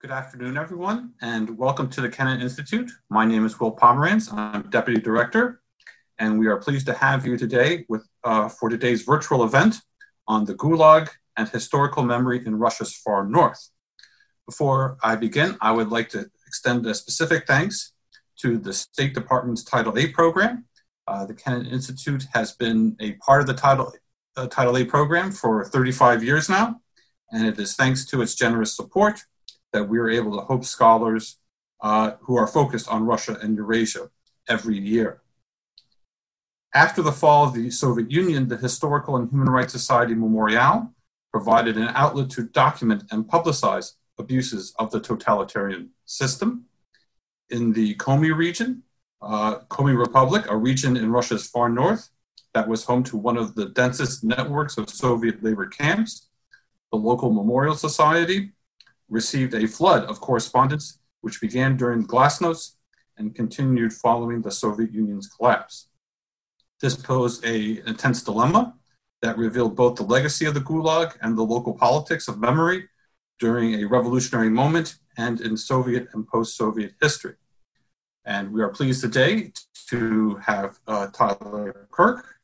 Good afternoon, everyone, and welcome to the Kennan Institute. My name is Will Pomeranz. I'm Deputy Director, and we are pleased to have you today with, uh, for today's virtual event on the Gulag and historical memory in Russia's far north. Before I begin, I would like to extend a specific thanks to the State Department's Title VIII program. Uh, the Kennan Institute has been a part of the Title, uh, Title VIII program for 35 years now, and it is thanks to its generous support that we are able to host scholars uh, who are focused on Russia and Eurasia every year. After the fall of the Soviet Union, the Historical and Human Rights Society Memorial provided an outlet to document and publicize abuses of the totalitarian system. In the Komi region, uh, Komi Republic, a region in Russia's far north that was home to one of the densest networks of Soviet labor camps, the local Memorial Society received a flood of correspondence which began during Glasnost and continued following the Soviet Union's collapse. This posed a intense dilemma that revealed both the legacy of the Gulag and the local politics of memory during a revolutionary moment and in Soviet and post-Soviet history. And we are pleased today to have uh, Tyler Kirk,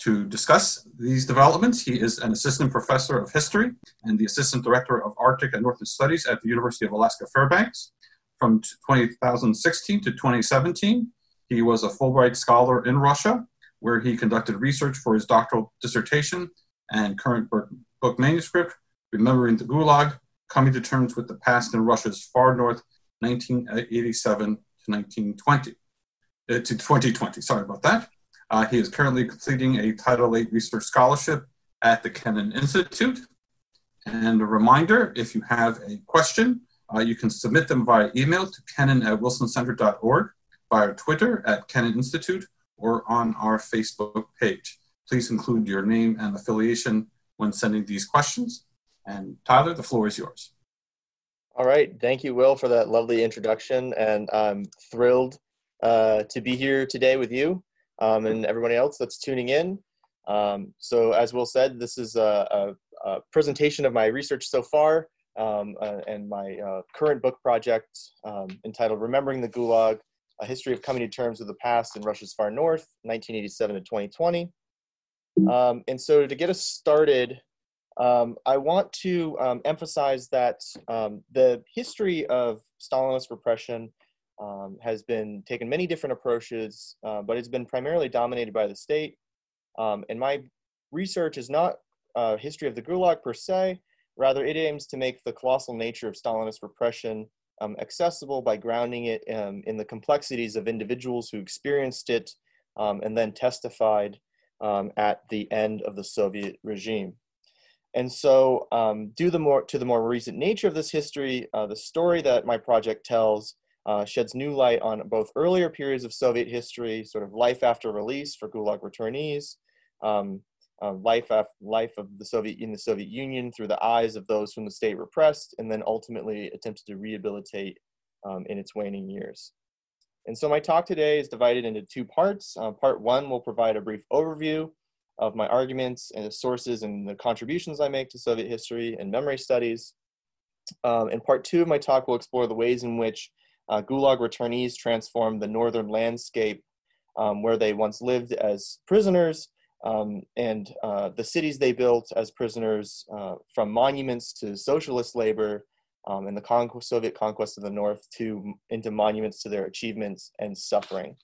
to discuss these developments. He is an assistant professor of history and the assistant director of Arctic and Northern Studies at the University of Alaska Fairbanks. From 2016 to 2017, he was a Fulbright scholar in Russia, where he conducted research for his doctoral dissertation and current book manuscript, Remembering the Gulag, Coming to Terms with the Past in Russia's Far North, 1987 to 1920. Uh, to 2020, sorry about that. Uh, he is currently completing a Title VIII research scholarship at the Kennan Institute. And a reminder, if you have a question, uh, you can submit them via email to kennan at wilsoncenter.org, via Twitter at Kennan Institute, or on our Facebook page. Please include your name and affiliation when sending these questions. And Tyler, the floor is yours. All right. Thank you, Will, for that lovely introduction. And I'm thrilled uh, to be here today with you um, and everybody else that's tuning in. Um, so as Will said, this is a, a, a presentation of my research so far um, uh, and my uh, current book project um, entitled Remembering the Gulag, A History of Coming to Terms with the Past in Russia's Far North, 1987 to 2020. Um, and so to get us started, um, I want to emphasize that the history of Stalinist repression um, has been taken many different approaches, uh, but it's been primarily dominated by the state. Um, and my research is not a history of the Gulag per se, rather it aims to make the colossal nature of Stalinist repression um, accessible by grounding it um, in the complexities of individuals who experienced it um, and then testified um, at the end of the Soviet regime. And so, due the more, to the more recent nature of this history, uh, the story that my project tells uh, sheds new light on both earlier periods of Soviet history, sort of life after release for Gulag returnees, um, uh, life after life of the Soviet in the Soviet Union through the eyes of those whom the state repressed, and then ultimately attempted to rehabilitate um, in its waning years. And so my talk today is divided into two parts. Uh, part one will provide a brief overview of my arguments and the sources and the contributions I make to Soviet history and memory studies. Um, and part two of my talk will explore the ways in which uh, Gulag returnees transformed the northern landscape um, where they once lived as prisoners um, and uh, the cities they built as prisoners uh, from monuments to socialist labor um, and the Soviet conquest of the North to into monuments to their achievements and suffering.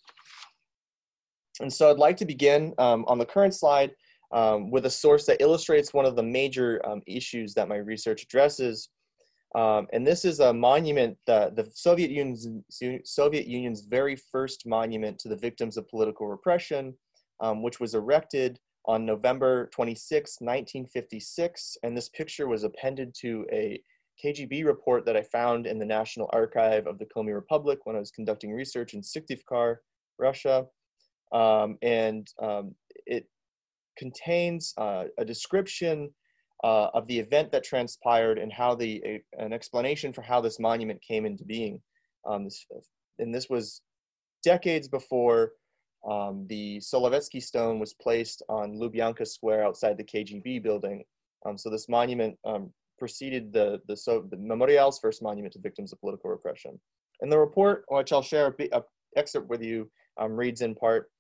And so I'd like to begin um, on the current slide um, with a source that illustrates one of the major um, issues that my research addresses, um, and this is a monument that the Soviet Union's, Soviet Union's very first monument to the victims of political repression, um, which was erected on November 26, 1956. And this picture was appended to a KGB report that I found in the National Archive of the Komi Republic when I was conducting research in Syktyvkar, Russia. Um, and um, it contains uh, a description uh, of the event that transpired and how the a, an explanation for how this monument came into being. Um, and this was decades before um, the Solovetsky stone was placed on Lubyanka Square outside the KGB building. Um, so this monument um, preceded the, the, so, the Memorial's first monument to victims of political repression. And the report, which I'll share a, a excerpt with you, um, reads in part,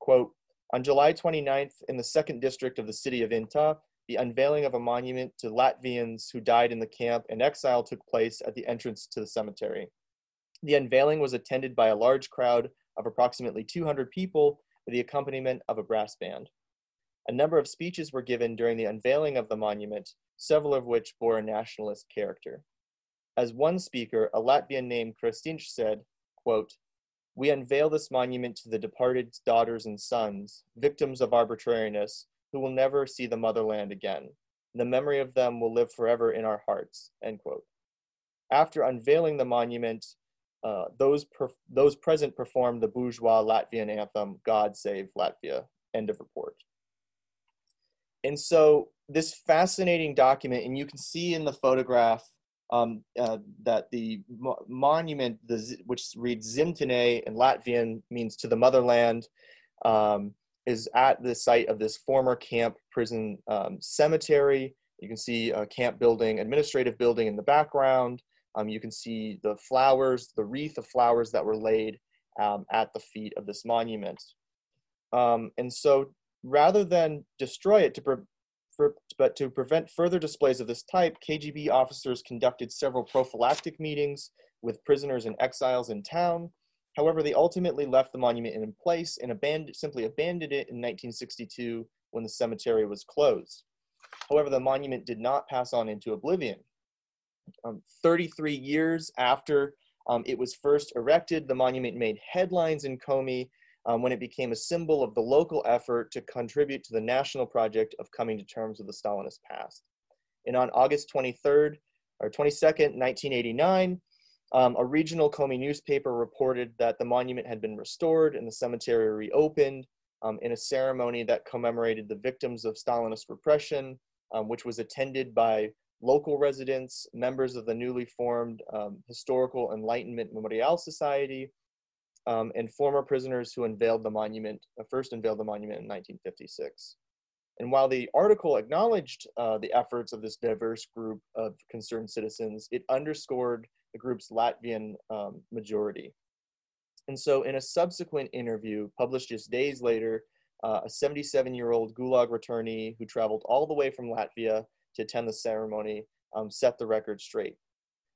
quote, on July 29th, in the second district of the city of Inta, the unveiling of a monument to Latvians who died in the camp and exile took place at the entrance to the cemetery. The unveiling was attended by a large crowd of approximately 200 people with the accompaniment of a brass band. A number of speeches were given during the unveiling of the monument, several of which bore a nationalist character. As one speaker, a Latvian named Kristinch said, quote, We unveil this monument to the departed daughters and sons, victims of arbitrariness, who will never see the motherland again. The memory of them will live forever in our hearts, end quote. After unveiling the monument, uh, those, those present performed the bourgeois Latvian anthem, God Save Latvia, end of report. And so this fascinating document, and you can see in the photograph um, uh, that the mo monument, the, which reads Zimtene in Latvian, means to the motherland, um, is at the site of this former camp prison um, cemetery. You can see a camp building, administrative building in the background. Um, you can see the flowers, the wreath of flowers that were laid um, at the feet of this monument. Um, and so rather than destroy it to for, but to prevent further displays of this type, KGB officers conducted several prophylactic meetings with prisoners and exiles in town. However, they ultimately left the monument in place and abandoned, simply abandoned it in 1962 when the cemetery was closed. However, the monument did not pass on into oblivion. Um, 33 years after um, it was first erected, the monument made headlines in Komi um, when it became a symbol of the local effort to contribute to the national project of coming to terms with the Stalinist past. And on August 23rd or 22nd, 1989, um, a regional Komi newspaper reported that the monument had been restored and the cemetery reopened um, in a ceremony that commemorated the victims of Stalinist repression, um, which was attended by local residents, members of the newly formed um, Historical Enlightenment Memorial Society, um, and former prisoners who unveiled the monument, uh, first unveiled the monument in 1956. And while the article acknowledged uh, the efforts of this diverse group of concerned citizens, it underscored the group's Latvian um, majority. And so, in a subsequent interview published just days later, uh, a 77 year old Gulag returnee who traveled all the way from Latvia to attend the ceremony um, set the record straight.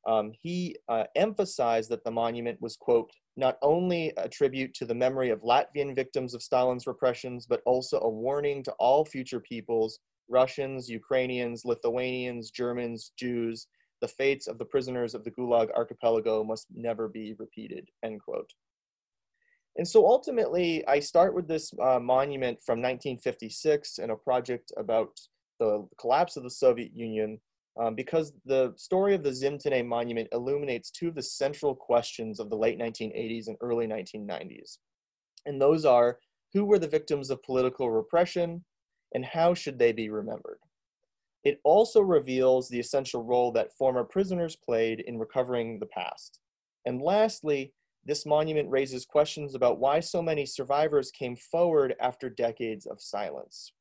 Um, he uh, emphasized that the monument was, quote, not only a tribute to the memory of Latvian victims of Stalin's repressions, but also a warning to all future peoples, Russians, Ukrainians, Lithuanians, Germans, Jews, the fates of the prisoners of the Gulag archipelago must never be repeated, end quote. And so ultimately, I start with this uh, monument from 1956 and a project about the collapse of the Soviet Union um, because the story of the Zimtene monument illuminates two of the central questions of the late 1980s and early 1990s. And those are who were the victims of political repression and how should they be remembered? It also reveals the essential role that former prisoners played in recovering the past. And lastly, this monument raises questions about why so many survivors came forward after decades of silence.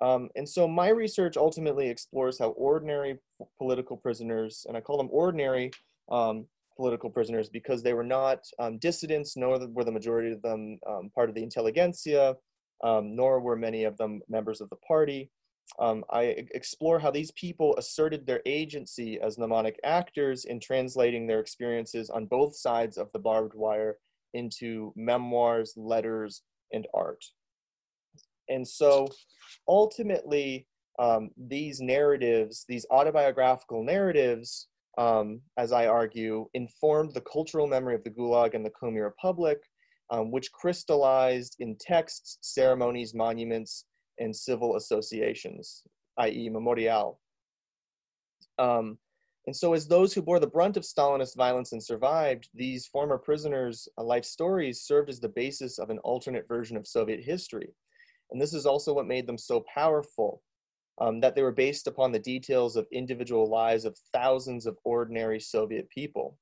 Um, and so my research ultimately explores how ordinary political prisoners, and I call them ordinary um, political prisoners because they were not um, dissidents, nor were the majority of them um, part of the intelligentsia, um, nor were many of them members of the party. Um, I explore how these people asserted their agency as mnemonic actors in translating their experiences on both sides of the barbed wire into memoirs, letters, and art. And so ultimately, um, these narratives, these autobiographical narratives, um, as I argue, informed the cultural memory of the Gulag and the Komi Republic, um, which crystallized in texts, ceremonies, monuments, and civil associations, i.e., memorial. Um, and so, as those who bore the brunt of Stalinist violence and survived, these former prisoners' life stories served as the basis of an alternate version of Soviet history. And this is also what made them so powerful, um, that they were based upon the details of individual lives of thousands of ordinary Soviet people.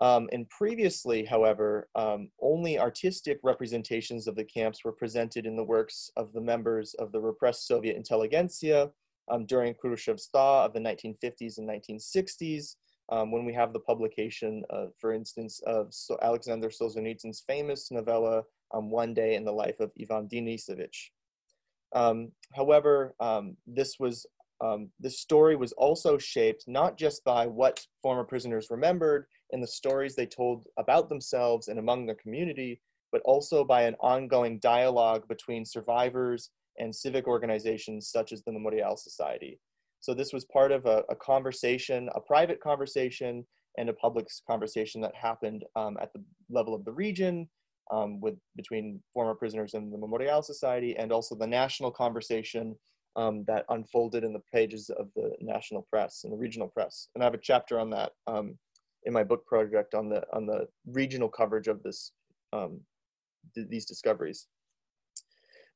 Um, and previously, however, um, only artistic representations of the camps were presented in the works of the members of the repressed Soviet intelligentsia um, during Khrushchev's thaw of the 1950s and 1960s, um, when we have the publication, uh, for instance, of so Alexander Solzhenitsyn's famous novella, um, One Day in the Life of Ivan Denisovich. Um, however, this was um, this story was also shaped not just by what former prisoners remembered and the stories they told about themselves and among their community, but also by an ongoing dialogue between survivors and civic organizations such as the Memorial Society. So this was part of a, a conversation, a private conversation, and a public conversation that happened um, at the level of the region um, with between former prisoners and the Memorial Society, and also the national conversation um, that unfolded in the pages of the national press and the regional press. And I have a chapter on that um, in my book project on the on the regional coverage of this um, th- these discoveries.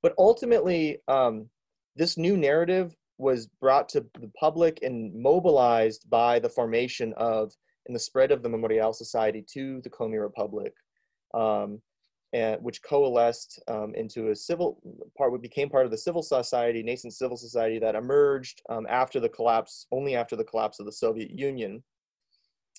But ultimately, um, this new narrative was brought to the public and mobilized by the formation of and the spread of the Memorial Society to the Komi Republic, um, and, which coalesced um, into a civil part, what became part of the civil society, nascent civil society that emerged um, after the collapse, only after the collapse of the Soviet Union.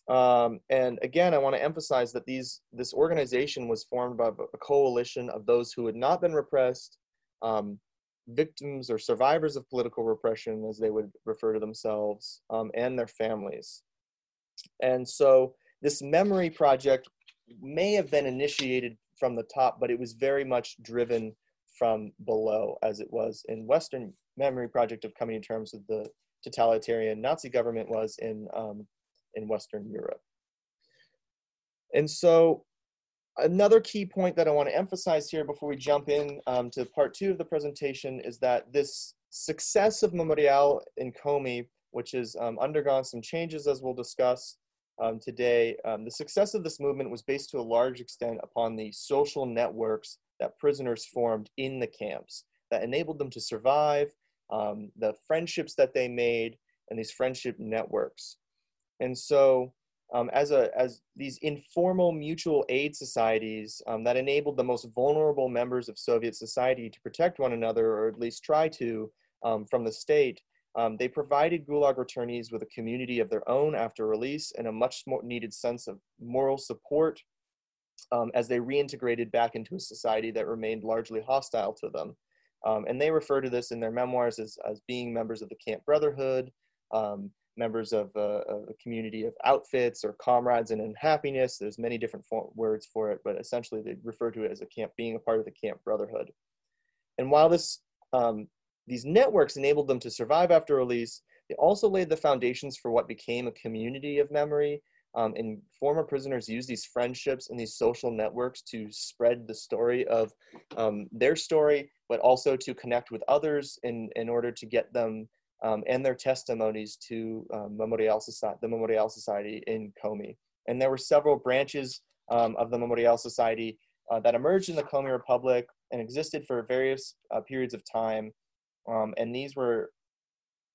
Um, and again, I want to emphasize that these this organization was formed by a coalition of those who had not been repressed, um, victims or survivors of political repression, as they would refer to themselves, um, and their families. And so this memory project may have been initiated from the top, but it was very much driven from below, as it was in Western Memory Project of coming to terms with the totalitarian Nazi government was in um, in Western Europe. And so another key point that I want to emphasize here before we jump in um, to part two of the presentation is that this success of Memorial in Komi, which has um, undergone some changes as we'll discuss um, today, um, the success of this movement was based to a large extent upon the social networks that prisoners formed in the camps that enabled them to survive, um, the friendships that they made, and these friendship networks. And so um, as, a, as these informal mutual aid societies um, that enabled the most vulnerable members of Soviet society to protect one another, or at least try to, um, from the state, um, they provided Gulag returnees with a community of their own after release and a much more needed sense of moral support um, as they reintegrated back into a society that remained largely hostile to them. Um, and they refer to this in their memoirs as, as being members of the Camp Brotherhood, um, members of a, of a, community of outfits or comrades in unhappiness. There's many different for- words for it, but essentially they refer to it as a camp, being a part of the camp brotherhood. And while this, um, these networks enabled them to survive after release, they also laid the foundations for what became a community of memory. Um, and former prisoners used these friendships and these social networks to spread the story of um, their story, but also to connect with others in, in order to get them um, and their testimonies to um, Memorial Society, the Memorial Society in Komi. And there were several branches um, of the Memorial Society uh, that emerged in the Komi Republic and existed for various uh, periods of time. Um, and these were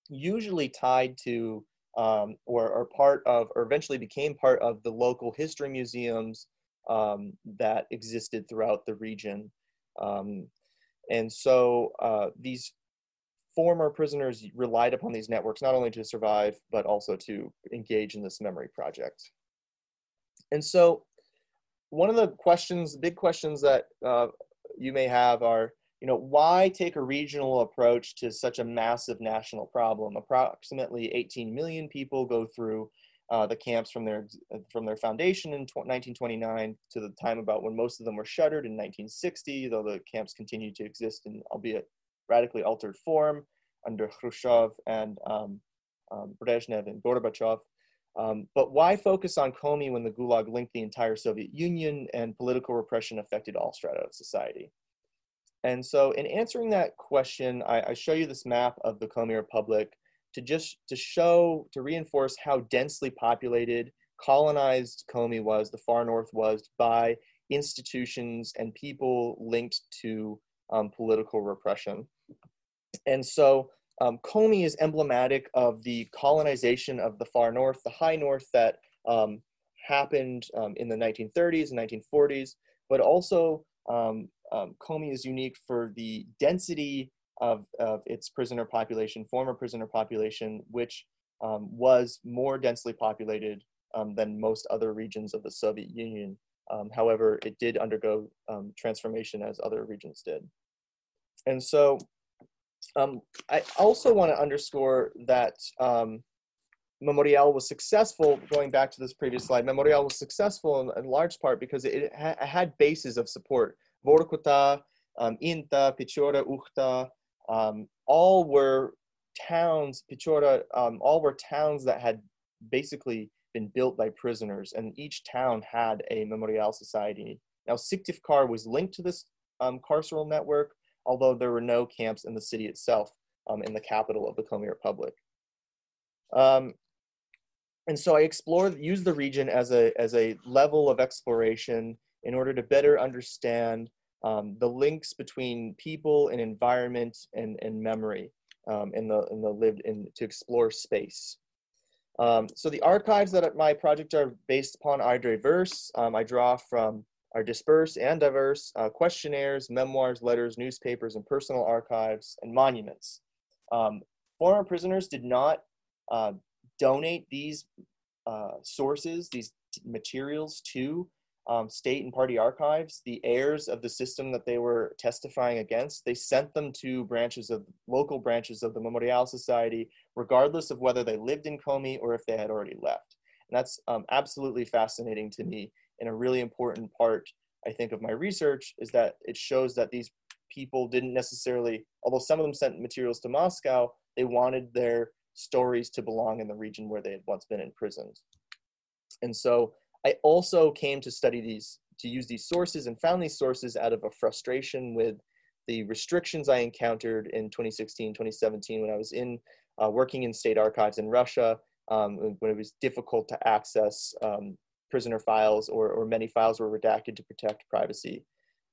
usually tied to um, or, or part of, or eventually became part of the local history museums um, that existed throughout the region. and so uh, these former prisoners relied upon these networks not only to survive, but also to engage in this memory project. And so, one of the questions, big questions that uh, you may have are, you know, why take a regional approach to such a massive national problem? Approximately 18 million people go through uh, the camps from their from their foundation in 1929 to the time about when most of them were shuttered in 1960, though the camps continued to exist in albeit radically altered form under Khrushchev and um, um, Brezhnev and Gorbachev. Um, but why focus on Komi when the Gulag linked the entire Soviet Union and political repression affected all strata of society? And so, in answering that question, I, I show you this map of the Komi Republic to just to show to reinforce how densely populated, colonized Komi was, the far north was, by institutions and people linked to um, political repression. And so um, is emblematic of the colonization of the far north, the high north that um, happened um, in the 1930s and 1940s, but also um, Komi is unique for the density of, of its prisoner population, former prisoner population, which um, was more densely populated um, than most other regions of the Soviet Union. Um, however, it did undergo um, transformation as other regions did. And so um, I also want to underscore that Memorial was successful, going back to this previous slide, Memorial was successful in, in large part because it, ha had bases of support. Vorkuta, um, Inta, Pechora, Ukhta, um, all were towns, Pechora, um, all were towns that had basically been built by prisoners, and each town had a memorial society. Now, Syktyvkar was linked to this um, carceral network, although there were no camps in the city itself, um, in the capital of the Komi Republic. Um, and so I explored, used the region as a, as a level of exploration in order to better understand um, the links between people and environment and, and memory um, in, the, in the lived in to explore space. Um, so the archives that my project are based upon are diverse. Um, I draw from are dispersed and diverse uh, questionnaires, memoirs, letters, newspapers, and personal archives and monuments. Um, former prisoners did not uh, donate these uh, sources, these materials to um, state and party archives, the heirs of the system that they were testifying against, they sent them to branches of local branches of the Memorial Society, regardless of whether they lived in Komi or if they had already left. And that's um, absolutely fascinating to me. And a really important part, I think, of my research is that it shows that these people didn't necessarily, although some of them sent materials to Moscow, they wanted their stories to belong in the region where they had once been imprisoned. And so I also came to study these, to use these sources and found these sources out of a frustration with the restrictions I encountered in 2016, 2017 when I was in uh, working in state archives in Russia, um, when it was difficult to access um, prisoner files or, or many files were redacted to protect privacy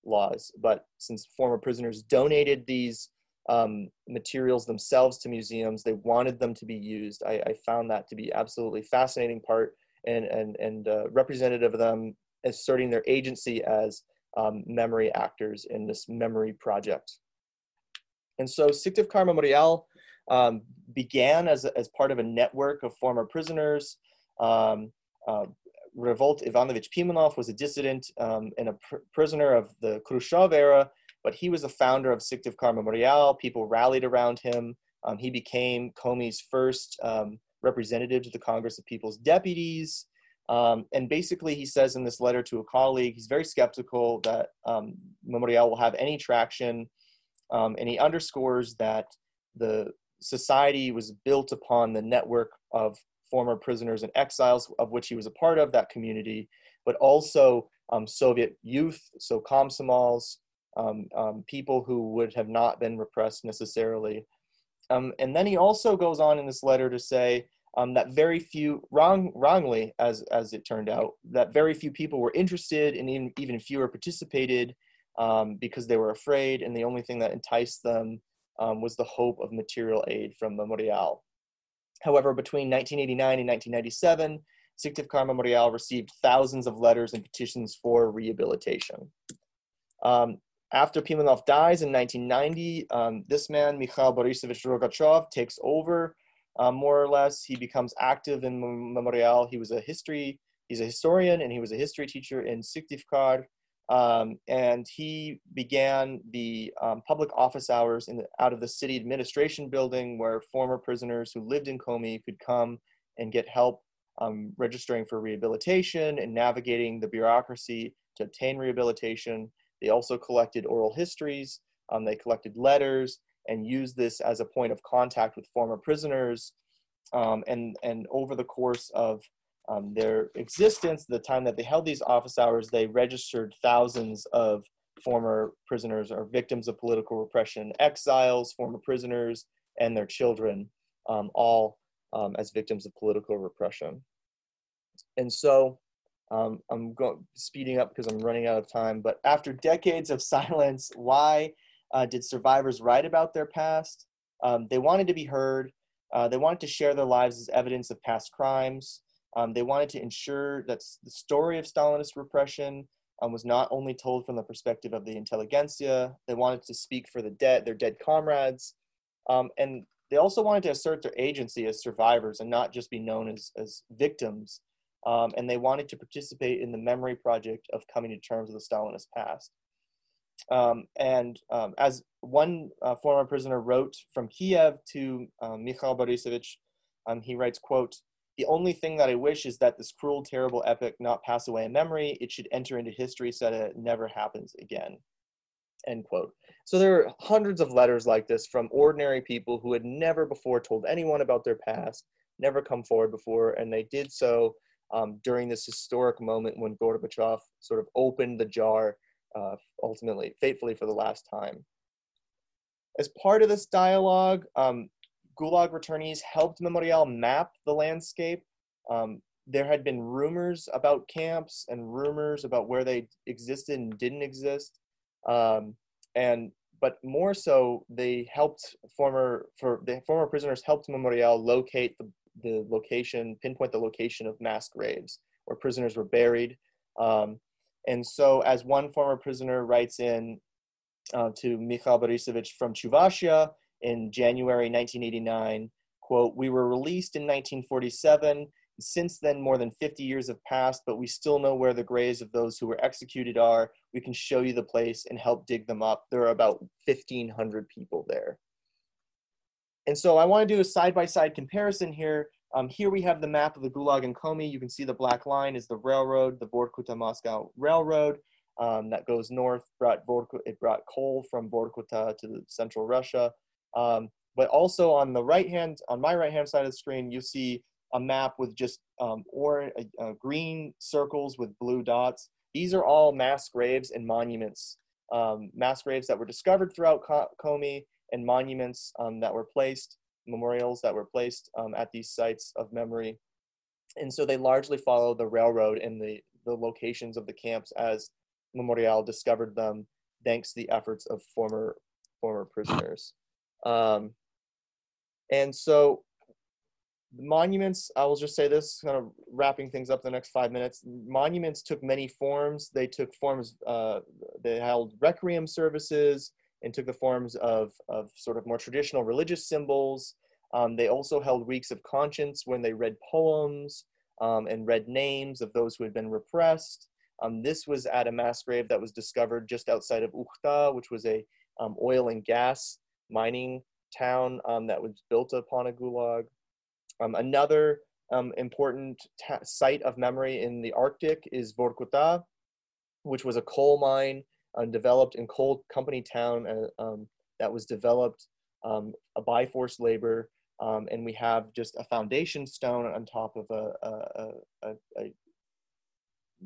laws. But since former prisoners donated these um, materials themselves to museums, they wanted them to be used. I, I found that to be absolutely fascinating part and, and, and uh, representative of them asserting their agency as um, memory actors in this memory project. And so Syktyvkar Memorial um, began as, as part of a network of former prisoners. Um, uh, Revolt Ivanovich Pimenov was a dissident um, and a pr prisoner of the Khrushchev era, but he was the founder of Syktyvkar Memorial. People rallied around him. Um, he became Komi's first um, representative to the Congress of People's Deputies. Um, and basically, he says in this letter to a colleague, he's very skeptical that um, Memorial will have any traction. Um, and he underscores that the society was built upon the network of former prisoners and exiles, of which he was a part of that community, but also um, Soviet youth, so Komsomols, um, um, people who would have not been repressed necessarily. Um, and then he also goes on in this letter to say um, that very few, wrong, wrongly as, as it turned out, that very few people were interested and even, even fewer participated um, because they were afraid and the only thing that enticed them um, was the hope of material aid from Memorial. However, between 1989 and 1997, Syktyvkar Memorial received thousands of letters and petitions for rehabilitation. Um, after Pimenov dies in 1990, um, this man, Mikhail Borisovich Rogachev, takes over uh, more or less. He becomes active in Memorial. He was a history, he's a historian, and he was a history teacher in Syktyvkar. Um, and he began the um, public office hours in the, out of the city administration building where former prisoners who lived in Komi could come and get help um, registering for rehabilitation and navigating the bureaucracy to obtain rehabilitation. They also collected oral histories, um, they collected letters, and used this as a point of contact with former prisoners. Um, and, and over the course of um, their existence, the time that they held these office hours, they registered thousands of former prisoners or victims of political repression, exiles, former prisoners, and their children, um, all um, as victims of political repression. And so um, I'm going speeding up because I'm running out of time. But after decades of silence, why uh, did survivors write about their past? Um, they wanted to be heard. Uh, they wanted to share their lives as evidence of past crimes. Um, they wanted to ensure that the story of Stalinist repression um, was not only told from the perspective of the intelligentsia, they wanted to speak for the dead, their dead comrades, um, and they also wanted to assert their agency as survivors and not just be known as, as victims. Um, and they wanted to participate in the memory project of coming to terms with the Stalinist past. Um, and um, as one uh, former prisoner wrote from Kiev to um, Mikhail Borisovich, um, he writes, quote, the only thing that I wish is that this cruel, terrible epic not pass away in memory. It should enter into history so that it never happens again. End quote. So there are hundreds of letters like this from ordinary people who had never before told anyone about their past, never come forward before, and they did so um, during this historic moment when Gorbachev sort of opened the jar, uh, ultimately, fatefully for the last time. As part of this dialogue, um, Gulag returnees helped Memorial map the landscape. Um, there had been rumors about camps and rumors about where they existed and didn't exist. Um, and but more so, they helped former for the former prisoners helped Memorial locate the, the location, pinpoint the location of mass graves where prisoners were buried. Um, and so, as one former prisoner writes in uh, to Mikhail Borisovich from Chuvashia, in January 1989. Quote, we were released in 1947. Since then, more than 50 years have passed, but we still know where the graves of those who were executed are. We can show you the place and help dig them up. There are about 1,500 people there. And so I want to do a side-by-side comparison here. Um, here we have the map of the Gulag and Komi. You can see the black line is the railroad, the Vorkuta-Moscow Railroad um, that goes north. Brought it brought coal from Vorkuta to central Russia. Um, but also on the right hand, on my right hand side of the screen, you see a map with just um, or uh, green circles with blue dots. These are all mass graves and monuments, um, mass graves that were discovered throughout Komi and monuments um, that were placed, memorials that were placed um, at these sites of memory. And so they largely follow the railroad and the, the locations of the camps as Memorial discovered them thanks to the efforts of former former prisoners. Um, and so the monuments, I will just say this, kind of wrapping things up the next five minutes. Monuments took many forms. They took forms, uh, they held requiem services and took the forms of, of sort of more traditional religious symbols. Um, they also held weeks of conscience when they read poems um, and read names of those who had been repressed. Um, this was at a mass grave that was discovered just outside of Ukhta, which was a um, oil and gas mining town um, that was built upon a gulag. Um, another important ta- site of memory in the Arctic is Vorkuta, which was a coal mine uh, developed in coal company town uh, um, that was developed um, by forced labor. Um, and we have just a foundation stone on top of a, a, a, a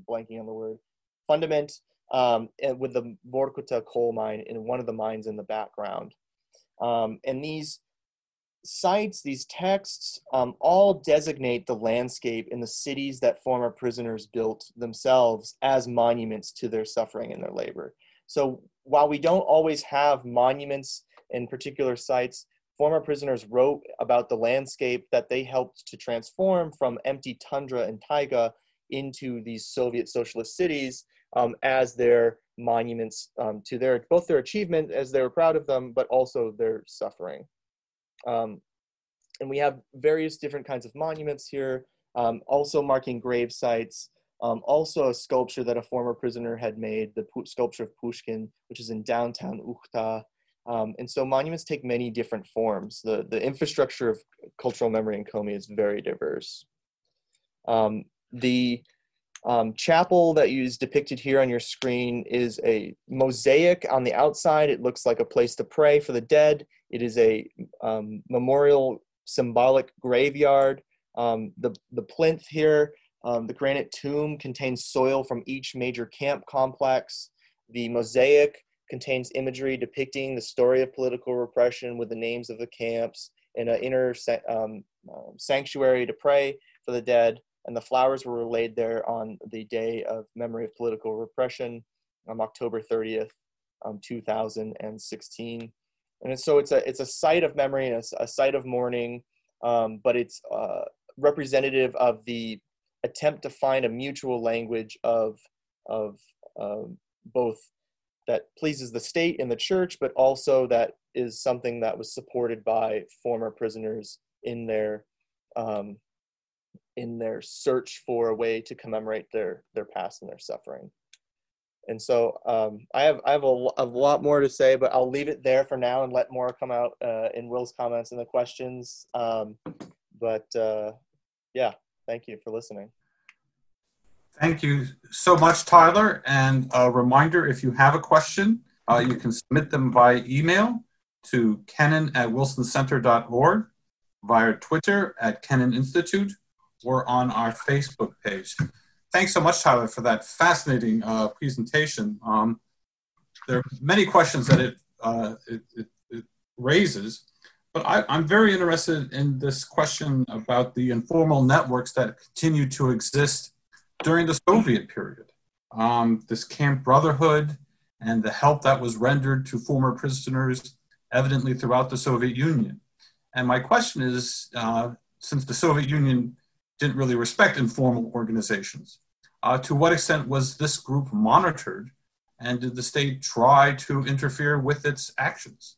blanking on the word fundament um, with the Vorkuta coal mine in one of the mines in the background. Um, and these sites, these texts, um, all designate the landscape in the cities that former prisoners built themselves as monuments to their suffering and their labor. So while we don't always have monuments in particular sites, former prisoners wrote about the landscape that they helped to transform from empty tundra and taiga into these Soviet socialist cities um, as their monuments um, to their both their achievement as they were proud of them, but also their suffering. Um, and we have various different kinds of monuments here, um, also marking grave sites. Um, also, a sculpture that a former prisoner had made, the sculpture of Pushkin, which is in downtown Ukhta. Um, and so monuments take many different forms. The, the infrastructure of cultural memory in Komi is very diverse. Um, the um, chapel that is depicted here on your screen is a mosaic on the outside. It looks like a place to pray for the dead. It is a um, memorial symbolic graveyard. Um, the, the plinth here, um, the granite tomb contains soil from each major camp complex. The mosaic contains imagery depicting the story of political repression with the names of the camps and an inner um, uh, sanctuary to pray for the dead and the flowers were laid there on the day of memory of political repression on October 30th, um, 2016. And so it's a it's a site of memory and a, a site of mourning, um, but it's uh, representative of the attempt to find a mutual language of of um, both that pleases the state and the church, but also that is something that was supported by former prisoners in their um, in their search for a way to commemorate their their past and their suffering. And so um, I have I have a, a, lot more to say, but I'll leave it there for now and let more come out uh, in Will's comments and the questions. Um, but uh, yeah, thank you for listening. Thank you so much, Tyler. And a reminder, if you have a question, uh, you can submit them by email to kennan at wilsoncenter.org, via Twitter at Kennan Institute, or on our Facebook page. Thanks so much, Tyler, for that fascinating uh, presentation. Um, there are many questions that it, uh, it, it, it raises, but I, am very interested in this question about the informal networks that continue to exist during the Soviet period. Um, this Camp Brotherhood and the help that was rendered to former prisoners evidently throughout the Soviet Union. And my question is uh, since the Soviet Union didn't really respect informal organizations, uh, to what extent was this group monitored and did the state try to interfere with its actions?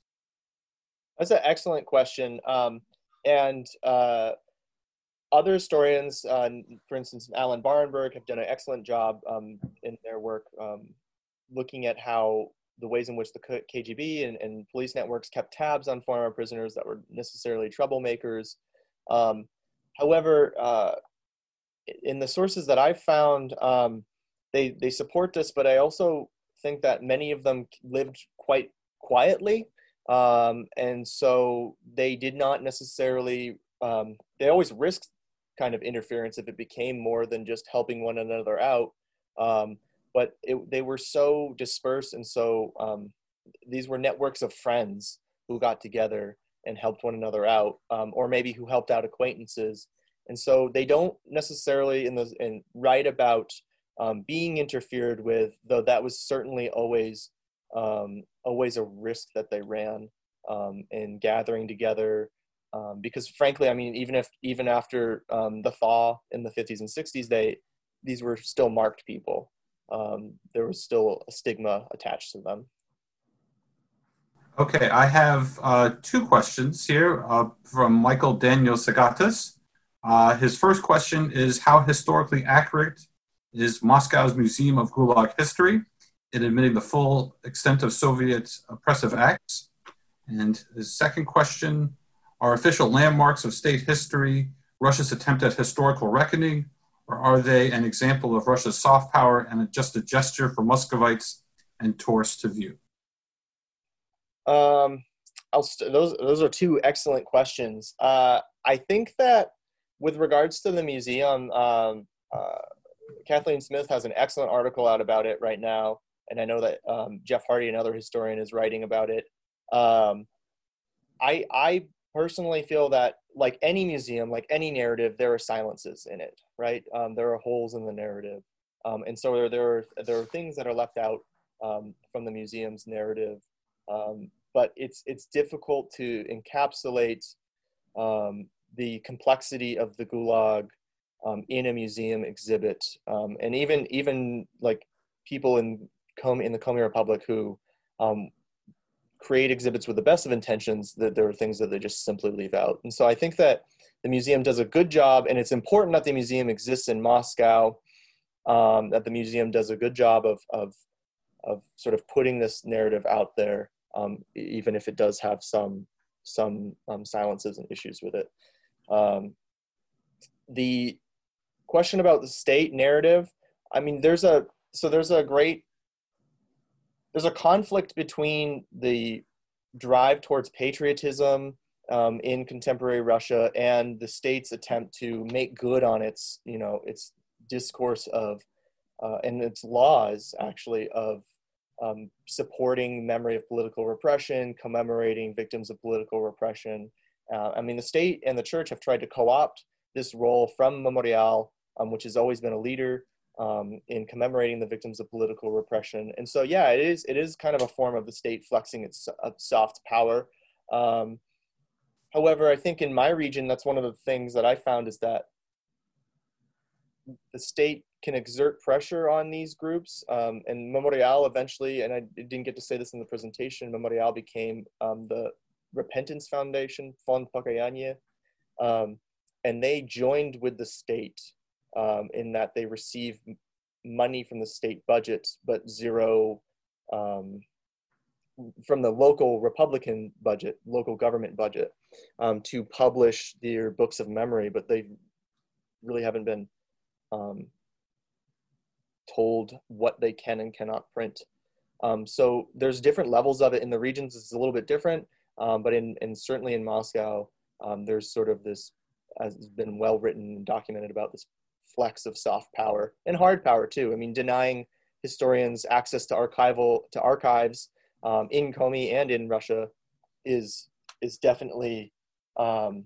That's an excellent question. Um, and uh, other historians, uh, for instance, Alan Barenberg, have done an excellent job um, in their work um, looking at how the ways in which the KGB and, and, police networks kept tabs on former prisoners that were necessarily troublemakers. Um, however, uh, in the sources that I've found, um, they they support this, but I also think that many of them lived quite quietly, um, and so they did not necessarily. Um, they always risked kind of interference if it became more than just helping one another out. Um, but it, they were so dispersed, and so um, these were networks of friends who got together and helped one another out, um, or maybe who helped out acquaintances. And so they don't necessarily in the in write about um, being interfered with, though that was certainly always um, always a risk that they ran um, in gathering together um, because frankly, I mean, even if even after um, the thaw in the 50s and 60s, they these were still marked people. Um, there was still a stigma attached to them. Okay, I have uh, two questions here uh, from Michael Daniel Sagatas. Uh, his first question is How historically accurate is Moscow's Museum of Gulag History in admitting the full extent of Soviet oppressive acts? And his second question are official landmarks of state history Russia's attempt at historical reckoning, or are they an example of Russia's soft power and just a gesture for Muscovites and tourists to view? Um, st- those those are two excellent questions. Uh, I think that with regards to the museum, um, uh, Kathleen Smith has an excellent article out about it right now, and I know that um, Jeff Hardy, another historian, is writing about it. Um, I I personally feel that like any museum like any narrative there are silences in it right? Um, there are holes in the narrative. Um, and so there, there, are, there are things that are left out um, from the museum's narrative. But it's it's difficult to encapsulate um, the complexity of the gulag um, in a museum exhibit and even even like people in Com- in the Komi Republic who um, create exhibits with the best of intentions that there are things that they just simply leave out. And so i think that the museum does a good job and it's important that the museum exists in moscow um, that the museum does a good job of, of, of sort of putting this narrative out there um, even if it does have some some um, silences and issues with it um, the question about the state narrative i mean there's a so there's a great there's a conflict between the drive towards patriotism um, in contemporary Russia and the state's attempt to make good on its, you know, its discourse of uh, and its laws actually of um, supporting memory of political repression, commemorating victims of political repression. Uh, I mean, the state and the church have tried to co-opt this role from Memorial, um, which has always been a leader um, in commemorating the victims of political repression. And so, yeah, it is it is kind of a form of the state flexing its uh, soft power. Um, however, I think in my region, that's one of the things that I found is that the state can exert pressure on these groups. Um, and Memorial eventually, and I didn't get to say this in the presentation, Memorial became um, the Repentance Foundation, Fond Pokayaniya, um, and they joined with the state um, in that they receive money from the state budget, but zero um, from the local Republican budget, local government budget, um, to publish their books of memory, but they really haven't been um, told what they can and cannot print. Um, so there's different levels of it in the regions. It's a little bit different, um, but in and certainly in Moscow, um, there's sort of this has been well written and documented about this flex of soft power and hard power too. I mean, denying historians access to archival to archives um, in Komi and in Russia is is definitely um,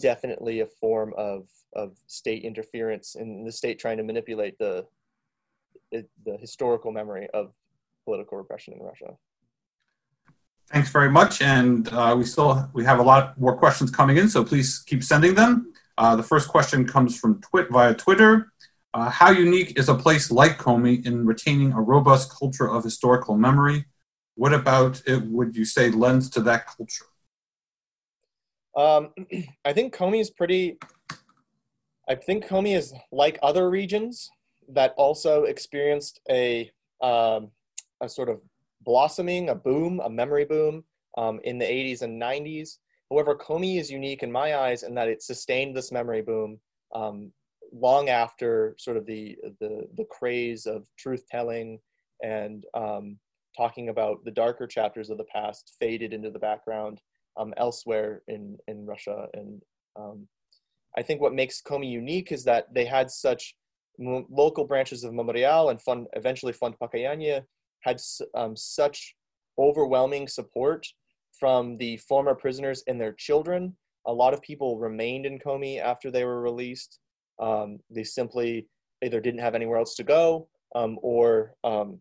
definitely a form of of state interference and the state trying to manipulate the the historical memory of political repression in Russia. Thanks very much, and uh, we still we have a lot more questions coming in, so please keep sending them. Uh, the first question comes from Twit via Twitter. Uh, how unique is a place like Komi in retaining a robust culture of historical memory? What about it would you say lends to that culture? Um, I think Komi is pretty. I think Komi is like other regions that also experienced a um, a sort of blossoming, a boom, a memory boom um, in the 80s and 90s. However, Komi is unique in my eyes in that it sustained this memory boom um, long after sort of the the, the craze of truth telling and um, talking about the darker chapters of the past faded into the background um, elsewhere in in Russia. And um, I think what makes Komi unique is that they had such local branches of Memorial and fund, eventually Fund Pokayaniya had um, such overwhelming support from the former prisoners and their children. A lot of people remained in Komi after they were released. Um, they simply either didn't have anywhere else to go um, or um,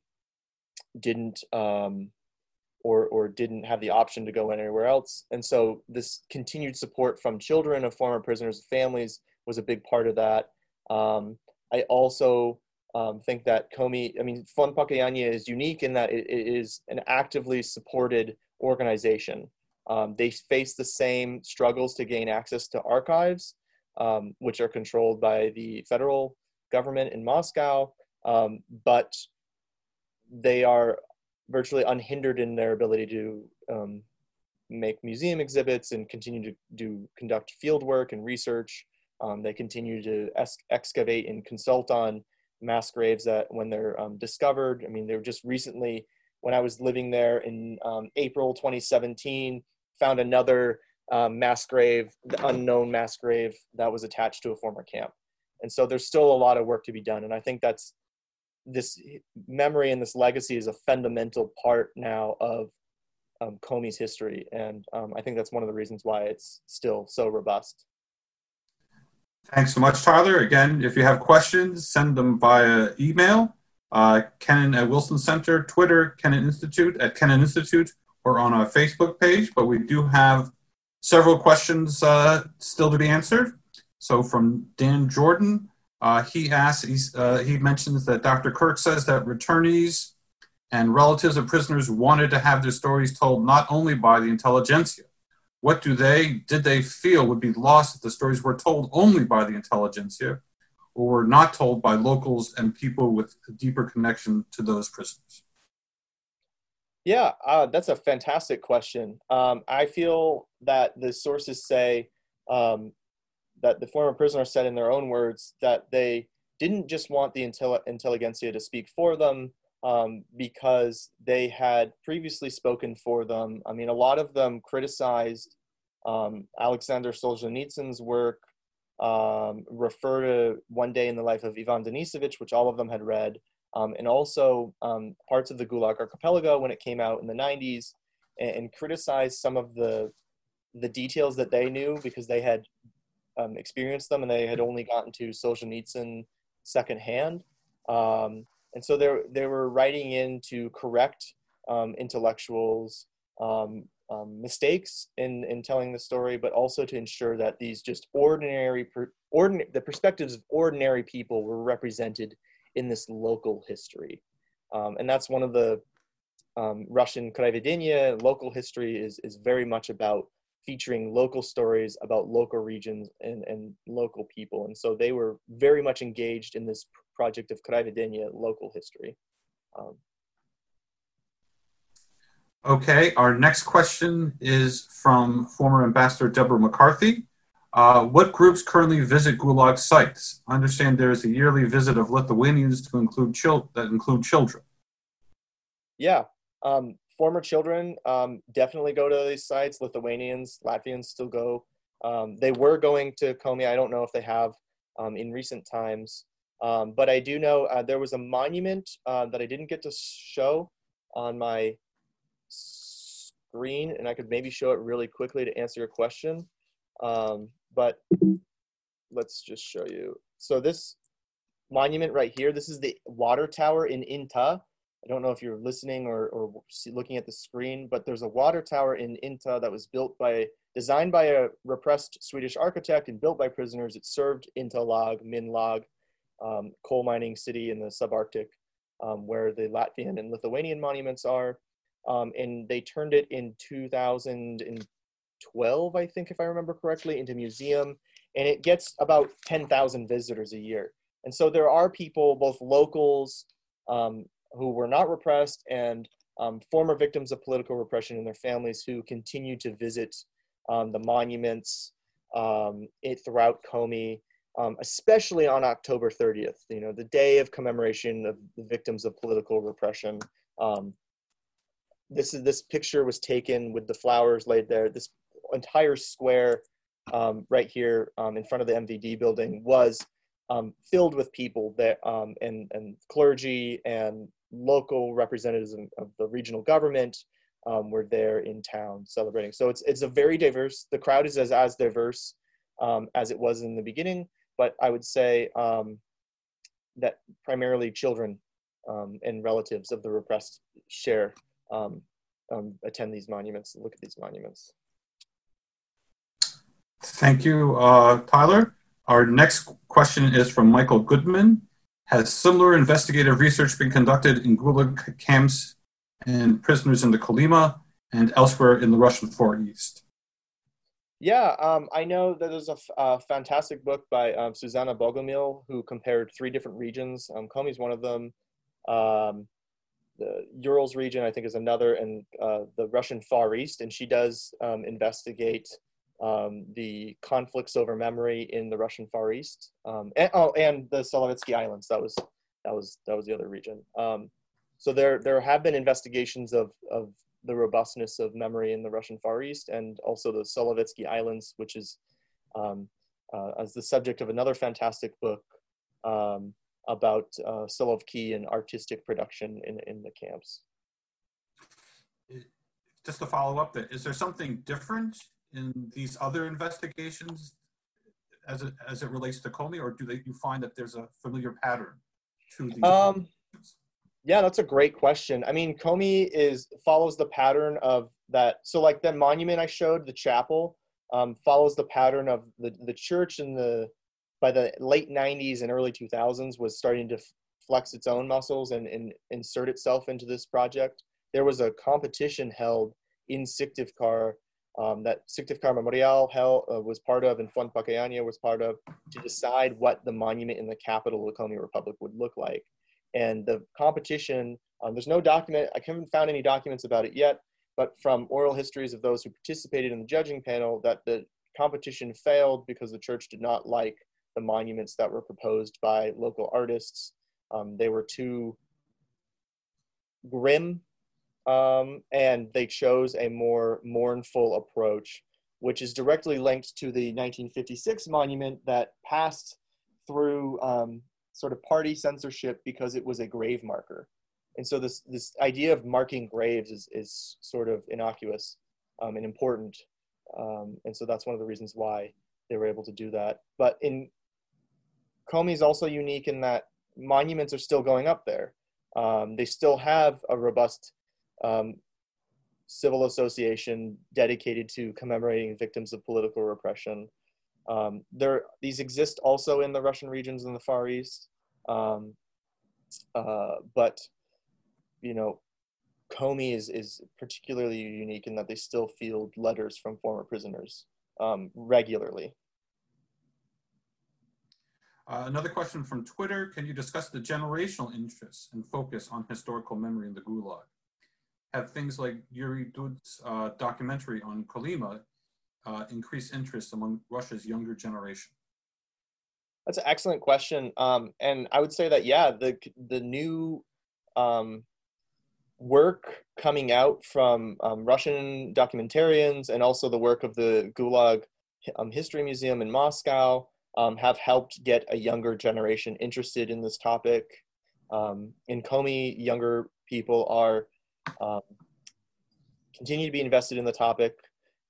didn't um, or or didn't have the option to go anywhere else. And so this continued support from children of former prisoners' families was a big part of that. Um, I also um, think that Komi, I mean, Fond Pokayaniya is unique in that it, it is an actively supported organization. Um, they face the same struggles to gain access to archives, um, which are controlled by the federal government in Moscow, um, but they are virtually unhindered in their ability to um, make museum exhibits and continue to do conduct field work and research. Um, they continue to excavate and consult on mass graves that when they're um, discovered. I mean, they were just recently, when I was living there in um, April 2017, found another um, mass grave, the unknown mass grave that was attached to a former camp. And so there's still a lot of work to be done. And I think that's this memory and this legacy is a fundamental part now of um, Komi's history. And um, I think that's one of the reasons why it's still so robust. Thanks so much, Tyler. Again, if you have questions, send them via email, uh, Kennan at Wilson Center, Twitter, Kennan Institute at Kennan Institute, or on our Facebook page. But we do have several questions uh, still to be answered. So from Dan Jordan, uh, he asks, uh, he mentions that Dr. Kirk says that returnees and relatives of prisoners wanted to have their stories told not only by the intelligentsia, what do they, did they feel would be lost if the stories were told only by the intelligentsia or were not told by locals and people with a deeper connection to those prisoners? Yeah, uh, that's a fantastic question. Um, I feel that the sources say um, that the former prisoners said in their own words that they didn't just want the intelli- intelligentsia to speak for them um, because they had previously spoken for them. I mean, a lot of them criticized um, Alexander Solzhenitsyn's work, um, refer to One Day in the Life of Ivan Denisovich, which all of them had read, um, and also um, parts of the Gulag Archipelago when it came out in the 90s, and, and criticized some of the the details that they knew because they had um, experienced them and they had only gotten to Solzhenitsyn secondhand. Um, and so they they were writing in to correct um, intellectuals, um, um, mistakes in, in telling the story, but also to ensure that these just ordinary, per, the perspectives of ordinary people were represented in this local history. Um, and that's one of the um, Russian kraevedenie, local history is, is very much about featuring local stories about local regions and, and local people. And so they were very much engaged in this project of kraevedenie, local history. Um, Okay, our next question is from former Ambassador Deborah McCarthy. Uh, what groups currently visit Gulag sites? I understand there is a yearly visit of Lithuanians to include chil- that include children. Yeah, um, former children um, definitely go to these sites. Lithuanians, Latvians still go. Um, they were going to Komi. I don't know if they have um, in recent times, um, but I do know uh, there was a monument uh, that I didn't get to show on my screen and I could maybe show it really quickly to answer your question. Um, but let's just show you. So this monument right here, this is the water tower in Inta. I don't know if you're listening or, or looking at the screen, but there's a water tower in Inta that was built by, designed by a repressed Swedish architect and built by prisoners. It served Inta Lag, Min Lag, um, coal mining city in the subarctic, um, where the Latvian and Lithuanian monuments are. Um, and they turned it in 2012, I think, if I remember correctly, into museum, and it gets about 10,000 visitors a year. And so there are people, both locals um, who were not repressed and um, former victims of political repression and their families who continue to visit um, the monuments um, it, throughout Komi, um, especially on October 30th, you know, the day of commemoration of the victims of political repression. Um, this is this picture was taken with the flowers laid there. This entire square um, right here um, in front of the MVD building was um, filled with people that um, and and clergy and local representatives of the regional government were there in town celebrating. So it's it's a very diverse. The crowd is as as diverse as it was in the beginning, but I would say that primarily children and relatives of the repressed share um, um, attend these monuments look at these monuments. Thank you, uh, Tyler. Our next question is from Michael Goodman. Has similar investigative research been conducted in Gulag camps and prisoners in the Kolyma and elsewhere in the Russian Far East? Yeah, um, I know that there's a, f- a fantastic book by um, Zuzanna Bogumil who compared three different regions. Um, Komi is one of them. Um, the Urals region, I think, is another, and uh, the Russian Far East. And she does um, investigate um, the conflicts over memory in the Russian Far East, um, and, oh, and the Solovetsky Islands. That was that was that was the other region. So there there have been investigations of of the robustness of memory in the Russian Far East, and also the Solovetsky Islands, which is um, uh, as the subject of another fantastic book um, about uh, Solovki and artistic production in, in the camps. Just to follow up, that is there something different in these other investigations as it, as it relates to Komi, or do they, you find that there's a familiar pattern to these? Um, yeah, that's a great question. I mean, Komi is follows the pattern of that. So, like the monument I showed, the chapel, um, follows the pattern of the the church and the by the late 90s and early 2000s was starting to flex its own muscles and, and insert itself into this project. There was a competition held in Syktyvkar um, that Syktyvkar Memorial held, uh, was part of and Fond Pokayaniya was part of to decide what the monument in the capital of the Komi Republic would look like. And the competition, um, there's no document, I haven't found any documents about it yet, but from oral histories of those who participated in the judging panel that the competition failed because the church did not like the monuments that were proposed by local artists. Um, they were too grim, um, and they chose a more mournful approach, which is directly linked to the 1956 monument that passed through um, sort of party censorship because it was a grave marker. And so this this idea of marking graves is is sort of innocuous um, and important, um, and so that's one of the reasons why they were able to do that. But in Komi is also unique in that monuments are still going up there. Um, they still have a robust um, civil association dedicated to commemorating victims of political repression. Um, there, these exist also in the Russian regions in the Far East, um, uh, but you know, Komi is is particularly unique in that they still field letters from former prisoners um, regularly. Uh, another question from Twitter: Can you discuss the generational interests and focus on historical memory in the Gulag? Have things like Yuri Dud's uh, documentary on Kolyma uh, increase interest among Russia's younger generation? That's an excellent question, um, and I would say that yeah, the the new um, work coming out from um, Russian documentarians and also the work of the Gulag um, History Museum in Moscow um, have helped get a younger generation interested in this topic. Um, in Komi, younger people are continue to be invested in the topic,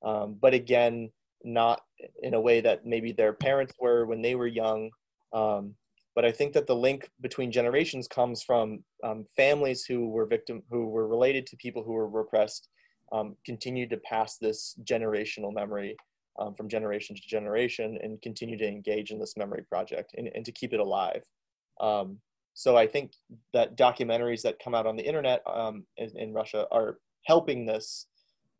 but again, not in a way that maybe their parents were when they were young. Um, but I think that the link between generations comes from um, families who were victim, who were related to people who were repressed, um, continue to pass this generational memory um, from generation to generation and continue to engage in this memory project and, and to keep it alive. Um, so I think that documentaries that come out on the internet um, in, in, Russia are helping this.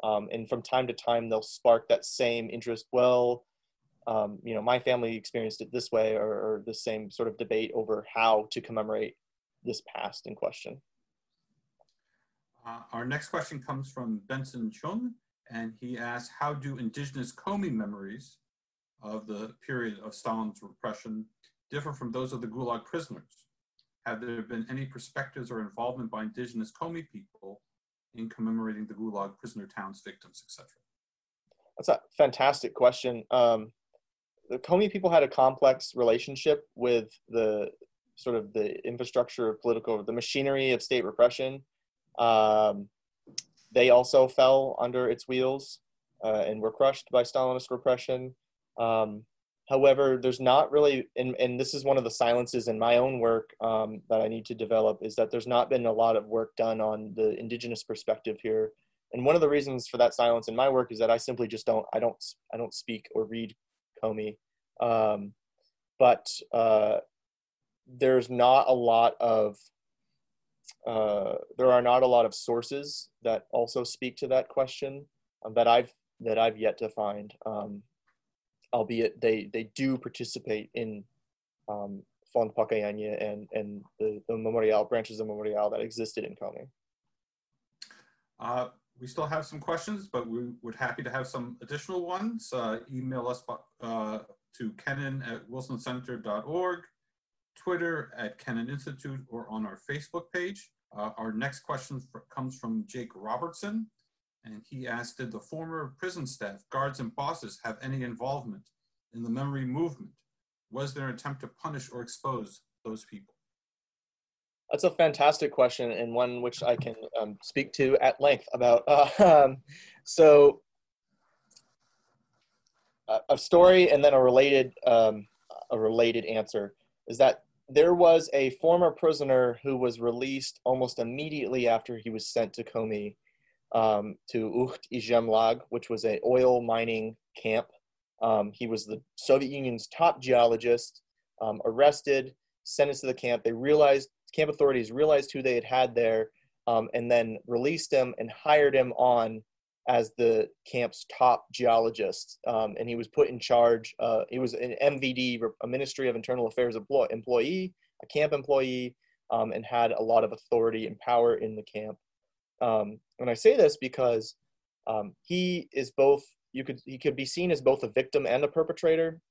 Um, and from time to time, they'll spark that same interest. Well, um, you know, my family experienced it this way, or, or the same sort of debate over how to commemorate this past in question. Uh, our next question comes from Benson Chung, and he asks, how do indigenous Komi memories of the period of Stalin's repression differ from those of the Gulag prisoners? Have there been any perspectives or involvement by indigenous Komi people in commemorating the Gulag prisoner towns, victims, etc.? That's a fantastic question. Um, the Komi people had a complex relationship with the sort of the infrastructure of political, the machinery of state repression. Um, they also fell under its wheels uh, and were crushed by Stalinist repression. Um, however, there's not really, and, and this is one of the silences in my own work um, that I need to develop, is that there's not been a lot of work done on the indigenous perspective here. And one of the reasons for that silence in my work is that I simply just don't, I don't, I don't speak or read Komi. Um, but uh, there's not a lot of uh, there are not a lot of sources that also speak to that question um, that I've that I've yet to find. Um, albeit they they do participate in um, Fond Pokayaniya and and the, the Memorial branches of Memorial that existed in Komi. Uh, we still have some questions, but we would happy to have some additional ones. Uh, email us uh, to kennan at wilsoncenter.org, Twitter at Kennan Institute, or on our Facebook page. Uh, our next question comes from Jake Robertson, and he asked, did the former prison staff, guards, and bosses have any involvement in the memory movement? Was there an attempt to punish or expose those people? That's a fantastic question and one which I can um, speak to at length about. Uh, um, so a story and then a related um, a related answer is that there was a former prisoner who was released almost immediately after he was sent to Komi um, to Ukhtizhemlag, which was an oil mining camp. Um, he was the Soviet Union's top geologist, um, arrested, sentenced to the camp. They realized, camp authorities realized who they had had there, um, and then released him and hired him on as the camp's top geologist, um, and he was put in charge. Uh, he was an MVD, a Ministry of Internal Affairs employee, a camp employee, um, and had a lot of authority and power in the camp. Um, and I say this because um, he is both. You could he could be seen as both a victim and a perpetrator.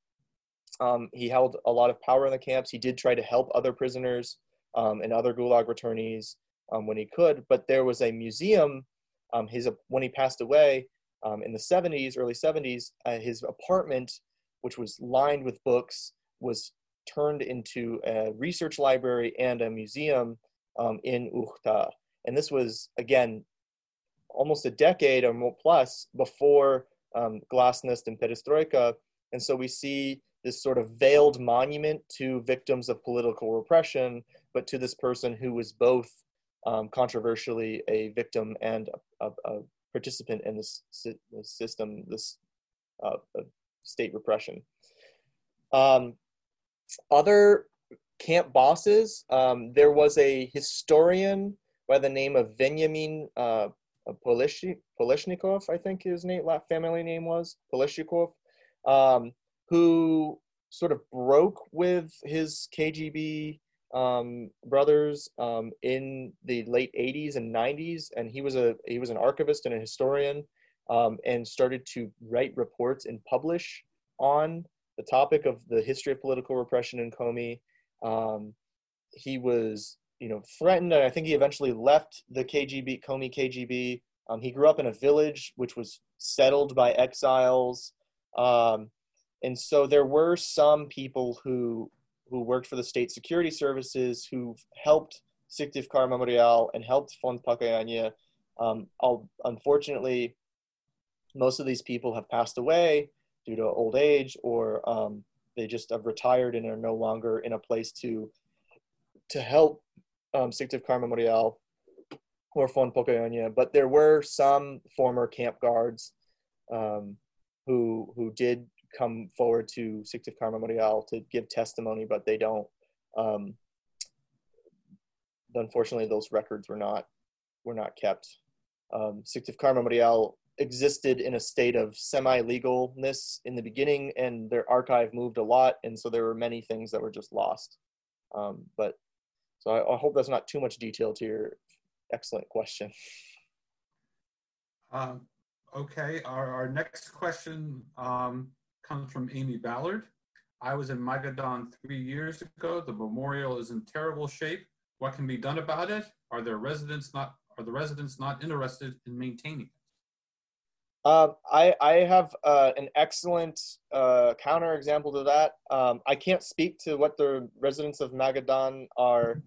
Um, he held a lot of power in the camps. He did try to help other prisoners um, and other Gulag returnees when he could, but there was a museum um, his when he passed away um, in the 70s, early 70s, uh, his apartment, which was lined with books, was turned into a research library and a museum um, in Ukhta. And this was again almost a decade or more plus before um, Glasnost and Perestroika. And so we see this sort of veiled monument to victims of political repression, but to this person who was both um, controversially a victim and a, a, participant in this, this system, this uh, state repression. Um, other camp bosses, um, there was a historian by the name of Benjamin uh, Polishnikov, I think his name, family name was Polishnikov, um, who sort of broke with his KGB um, brothers um, in the late 80s and 90s, and he was a he was an archivist and a historian, um, and started to write reports and publish on the topic of the history of political repression in Komi. Um, he was, you know, threatened, and I think he eventually left the KGB, Komi KGB. Um, he grew up in a village which was settled by exiles, um, and so there were some people who who worked for the state security services who helped Syktyvkar Memorial and helped Fond Pokayaniya. Um, unfortunately, most of these people have passed away due to old age or um, they just have retired and are no longer in a place to to help um, Syktyvkar Memorial or Fond Pokayaniya. But there were some former camp guards um, who who did come forward to Syktyvkar Memorial to give testimony, but they don't. Um, unfortunately, those records were not were not kept. Um, Syktyvkar Memorial existed in a state of semi-legalness in the beginning, and their archive moved a lot, and so there were many things that were just lost. Um, but so I, I, hope that's not too much detail to your excellent question. Um, okay, our, our next question um, comes from Amy Ballard. I was in Magadan three years ago. The memorial is in terrible shape. What can be done about it? Are there residents not are the residents not interested in maintaining it? Uh, I, I have uh, an excellent uh, counterexample to that. Um, I can't speak to what the residents of Magadan are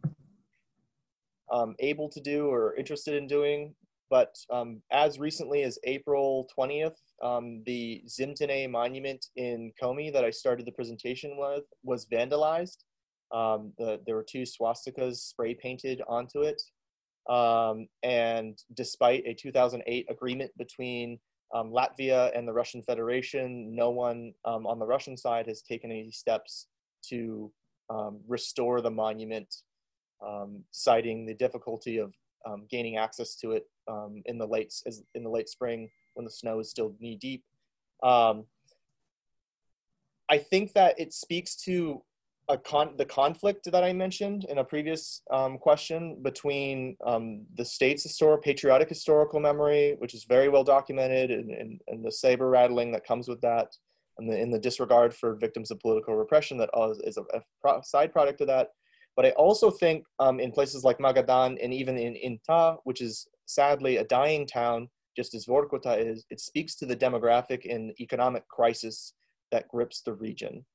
um, able to do or interested in doing, but um, as recently as April 20th, um, the Zimtene monument in Komi that I started the presentation with was vandalized. Um, the, there were two swastikas spray painted onto it. Um, and despite a 2008 agreement between um, Latvia and the Russian Federation, no one um, on the Russian side has taken any steps to um, restore the monument, um, citing the difficulty of um, gaining access to it um, in the late in the late spring when the snow is still knee deep. I think that it speaks to con- the conflict that I mentioned in a previous um, question between um, the state's historical, patriotic historical memory, which is very well documented, and, and, and the saber rattling that comes with that, and the, in the disregard for victims of political repression that is a, a side product of that. But I also think um, in places like Magadan and even in Inta, which is sadly a dying town, just as Vorkuta is, it speaks to the demographic and economic crisis that grips the region.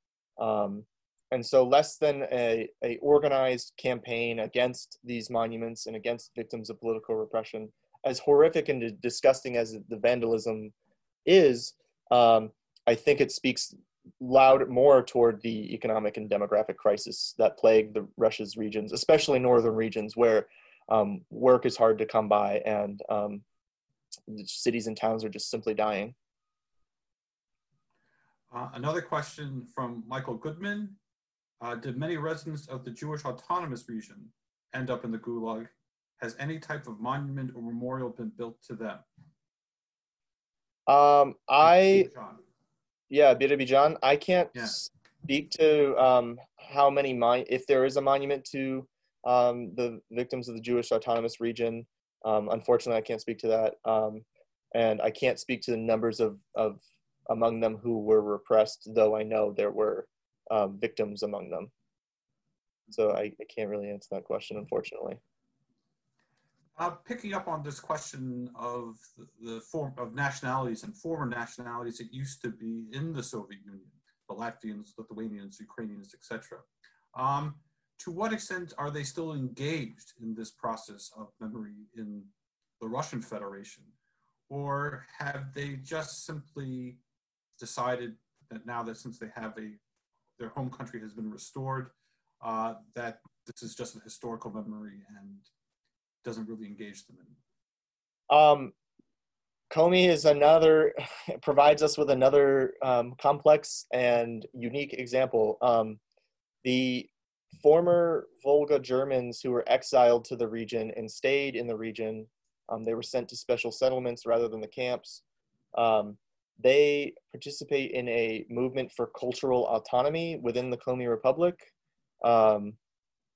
Um, and so less than a, a organized campaign against these monuments and against victims of political repression as horrific and disgusting as the vandalism is um, i think it speaks loud more toward the economic and demographic crisis that plague the russia's regions especially northern regions where um, work is hard to come by and um, cities and towns are just simply dying. Uh, another question from Michael Goodman uh, did many residents of the Jewish Autonomous Region end up in the Gulag? Has any type of monument or memorial been built to them? Um, I, yeah, Birobidzhan. I can't yeah. speak to um, how many mon- if there is a monument to um, the victims of the Jewish Autonomous Region. Um, unfortunately, I can't speak to that, um, and I can't speak to the numbers of of among them who were repressed. Though I know there were um, victims among them. So I, I, can't really answer that question, unfortunately. Uh, picking up on this question of the, form of nationalities and former nationalities that used to be in the Soviet Union, the Latvians, Lithuanians, Ukrainians, etc. Um, to what extent are they still engaged in this process of memory in the Russian Federation? Or have they just simply decided that now that since they have a their home country has been restored, uh, that this is just a historical memory and doesn't really engage them in. Um, Komi is another provides us with another um, complex and unique example. Um, the former Volga Germans who were exiled to the region and stayed in the region, um, they were sent to special settlements rather than the camps. Um, they participate in a movement for cultural autonomy within the Komi Republic. Um,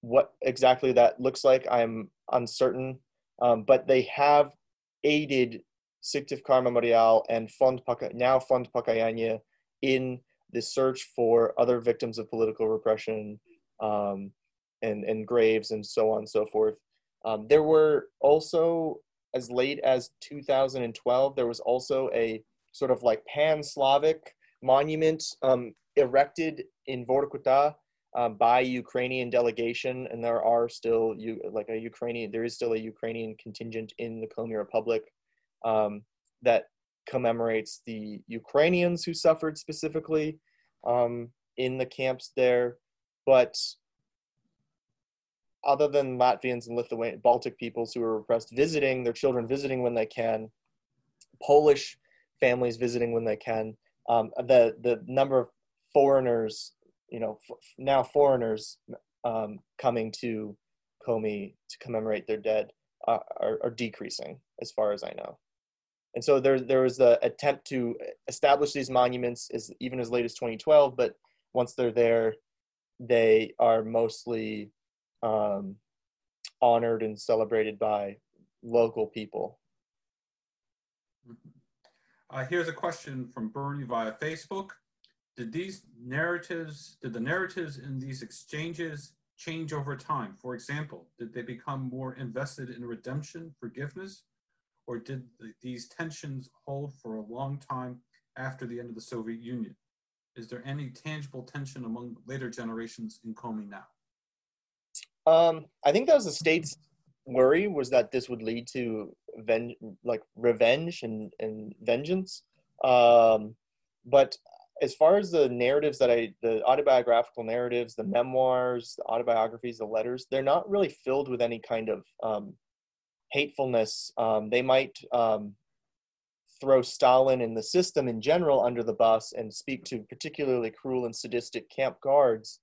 what exactly that looks like, I'm uncertain, um, but they have aided Siktif Memorial and Fond now Fond Pokayaniya in the search for other victims of political repression um, and, and graves and so on and so forth. Um, there were also, as late as 2012, there was also a sort of like pan-Slavic monument um, erected in Vorkuta um, by Ukrainian delegation, and there are still you like a Ukrainian. There is still a Ukrainian contingent in the Komi Republic um, that commemorates the Ukrainians who suffered specifically um, in the camps there. But other than Latvians and Lithuanian Baltic peoples who are repressed visiting their children visiting when they can, Polish families visiting when they can, um, the the number of foreigners, you know, f- now foreigners um, coming to Komi to commemorate their dead uh, are, are decreasing, as far as I know. And so there there was an attempt to establish these monuments as even as late as 2012 but once they're there they are mostly um, honored and celebrated by local people. Mm-hmm. Uh, here's a question from bernie via facebook did these narratives did the narratives in these exchanges change over time for example did they become more invested in redemption forgiveness or did the, these tensions hold for a long time after the end of the Soviet Union? Is there any tangible tension among later generations in Komi now? Um, I think that was the state's worry was that this would lead to ven- like revenge and, and vengeance. Um, but as far as the narratives that I, the autobiographical narratives, the memoirs, the autobiographies, the letters, they're not really filled with any kind of um, hatefulness. Um, they might um, throw Stalin and the system in general under the bus and speak to particularly cruel and sadistic camp guards.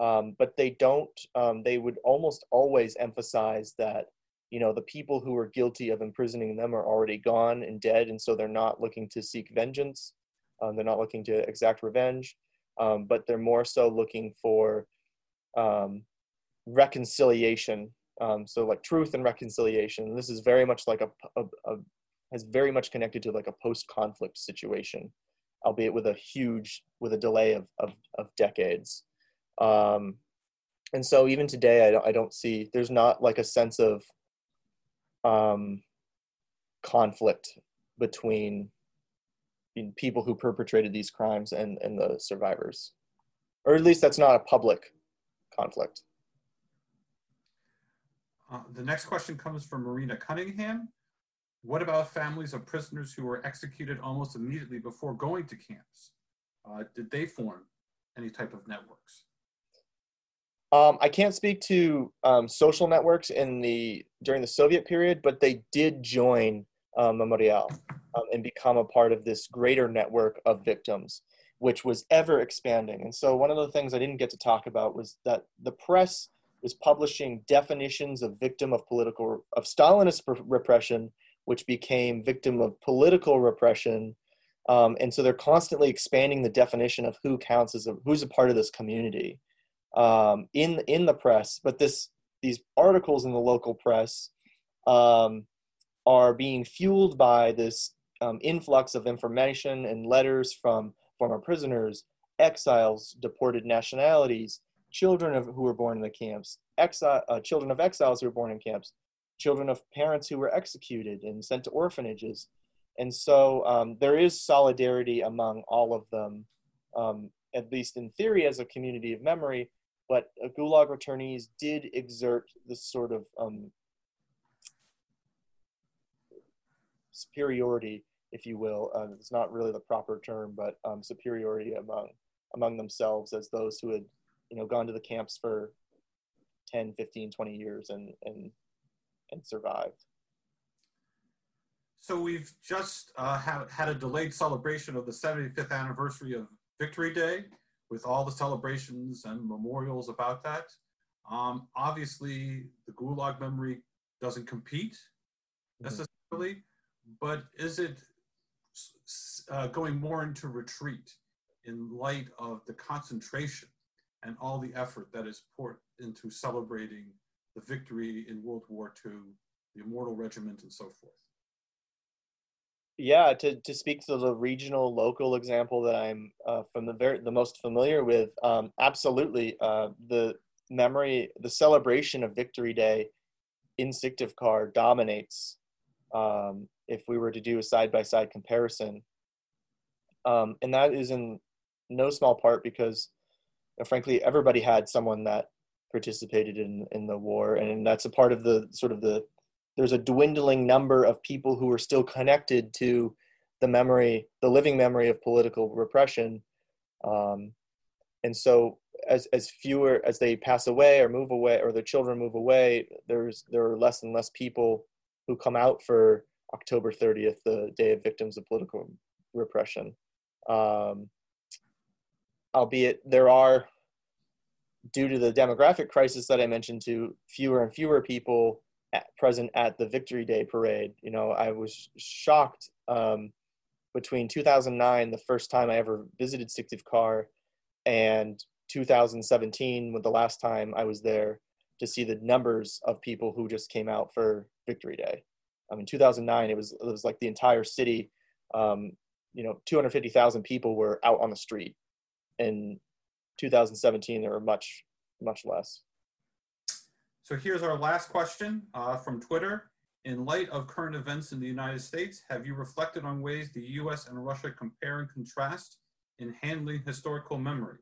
Um, but they don't, um, they would almost always emphasize that, you know, the people who are guilty of imprisoning them are already gone and dead. And so they're not looking to seek vengeance. Um, they're not looking to exact revenge, um, but they're more so looking for reconciliation um, so like truth and reconciliation. This is very much like a, a, a has very much connected to like a post-conflict situation, albeit with a huge with a delay of of, of decades. Um, and so even today, I don't, I don't see there's not like a sense of um, conflict between people who perpetrated these crimes and and the survivors, or at least that's not a public conflict. Uh, the next question comes from Marina Cunningham. What about families of prisoners who were executed almost immediately before going to camps? Uh, did they form any type of networks? Um, I can't speak to um, social networks in the during the Soviet period, but they did join uh, Memorial um, and become a part of this greater network of victims, which was ever expanding. And so, one of the things I didn't get to talk about was that the press was publishing definitions of victim of political of Stalinist repression, which became victim of political repression. Um, and so they're constantly expanding the definition of who counts as a who's a part of this community um, in in the press. But this these articles in the local press um, are being fueled by this um, influx of information and letters from former prisoners, exiles, deported nationalities, children of, who were born in the camps, exile, uh, children of exiles who were born in camps, children of parents who were executed and sent to orphanages. And so um, there is solidarity among all of them, um, at least in theory, as a community of memory. But uh, Gulag returnees did exert this sort of um, superiority, if you will. Uh, it's not really the proper term, but um, superiority among among themselves as those who had you know gone to the camps for 10 15 20 years and and and survived So we've just uh, have, had a delayed celebration of the 75th anniversary of Victory Day with all the celebrations and memorials about that. Um, obviously, the Gulag memory doesn't compete mm-hmm. necessarily, mm-hmm. but is it uh, going more into retreat in light of the concentration and all the effort that is poured into celebrating the victory in World War II, the Immortal Regiment, and so forth? Yeah, to, to speak to the regional local example that I'm uh, from the very the most familiar with, um, absolutely uh, the memory, the celebration of Victory Day in Syktyvkar dominates. Um, if we were to do a side by side comparison, um, and that is in no small part because, you know, frankly, everybody had someone that participated in in the war, and that's a part of the sort of the there's a dwindling number of people who are still connected to the memory, the living memory of political repression. Um, and so as, as fewer, as they pass away or move away or their children move away, there's, there are less and less people who come out for October 30th, the day of victims of political repression. Um, albeit there are, due to the demographic crisis that I mentioned to fewer and fewer people present at the Victory Day parade. You know, I was shocked um, between 2009, the first time I ever visited Syktyvkar, and 2017, when the last time I was there, to see the numbers of people who just came out for Victory Day. I mean, 2009, it was it was like the entire city. Um, you know, 250,000 people were out on the street. In 2017, there were much much less. So here's our last question uh, from Twitter. In light of current events in the United States, have you reflected on ways the US and Russia compare and contrast in handling historical memory?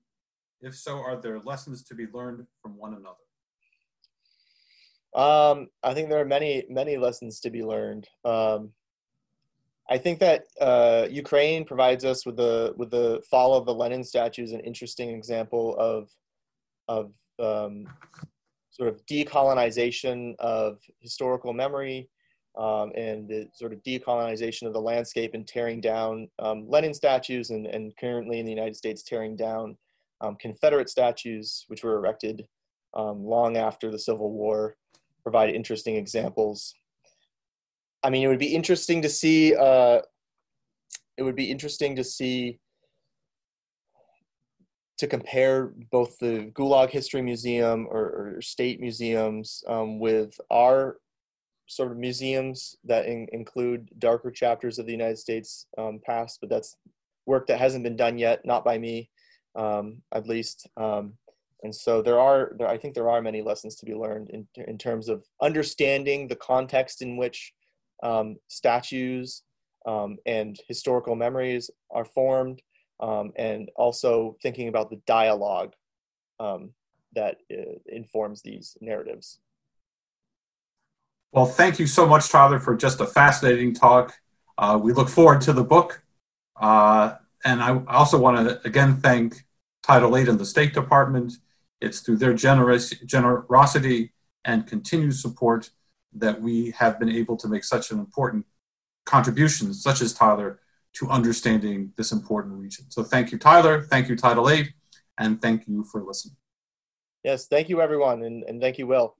If so, are there lessons to be learned from one another? Um, I think there are many, many lessons to be learned. Um, I think that uh, Ukraine provides us with the with the fall of the Lenin statues an interesting example of of um, sort of decolonization of historical memory um, and the sort of decolonization of the landscape and tearing down um, Lenin statues and, and currently in the United States tearing down um, Confederate statues which were erected um, long after the Civil War provide interesting examples. I mean, it would be interesting to see. Uh, it would be interesting to see to compare both the Gulag History Museum or, or state museums um, with our sort of museums that in, include darker chapters of the United States um, past, but that's work that hasn't been done yet, not by me, um, at least. Um, and so there are, there, I think there are many lessons to be learned in, in terms of understanding the context in which um, statues um, and historical memories are formed, um, and also thinking about the dialogue um, that uh, informs these narratives. Well, thank you so much, Tyler, for just a fascinating talk. Uh, we look forward to the book. Uh, and I also want to again thank Title VIII and the State Department. It's through their generous, generosity and continued support that we have been able to make such an important contribution, such as Tyler, to understanding this important region. So thank you, Tyler. Thank you, Title VIII. And thank you for listening. Yes, thank you, everyone. And, and thank you, Will.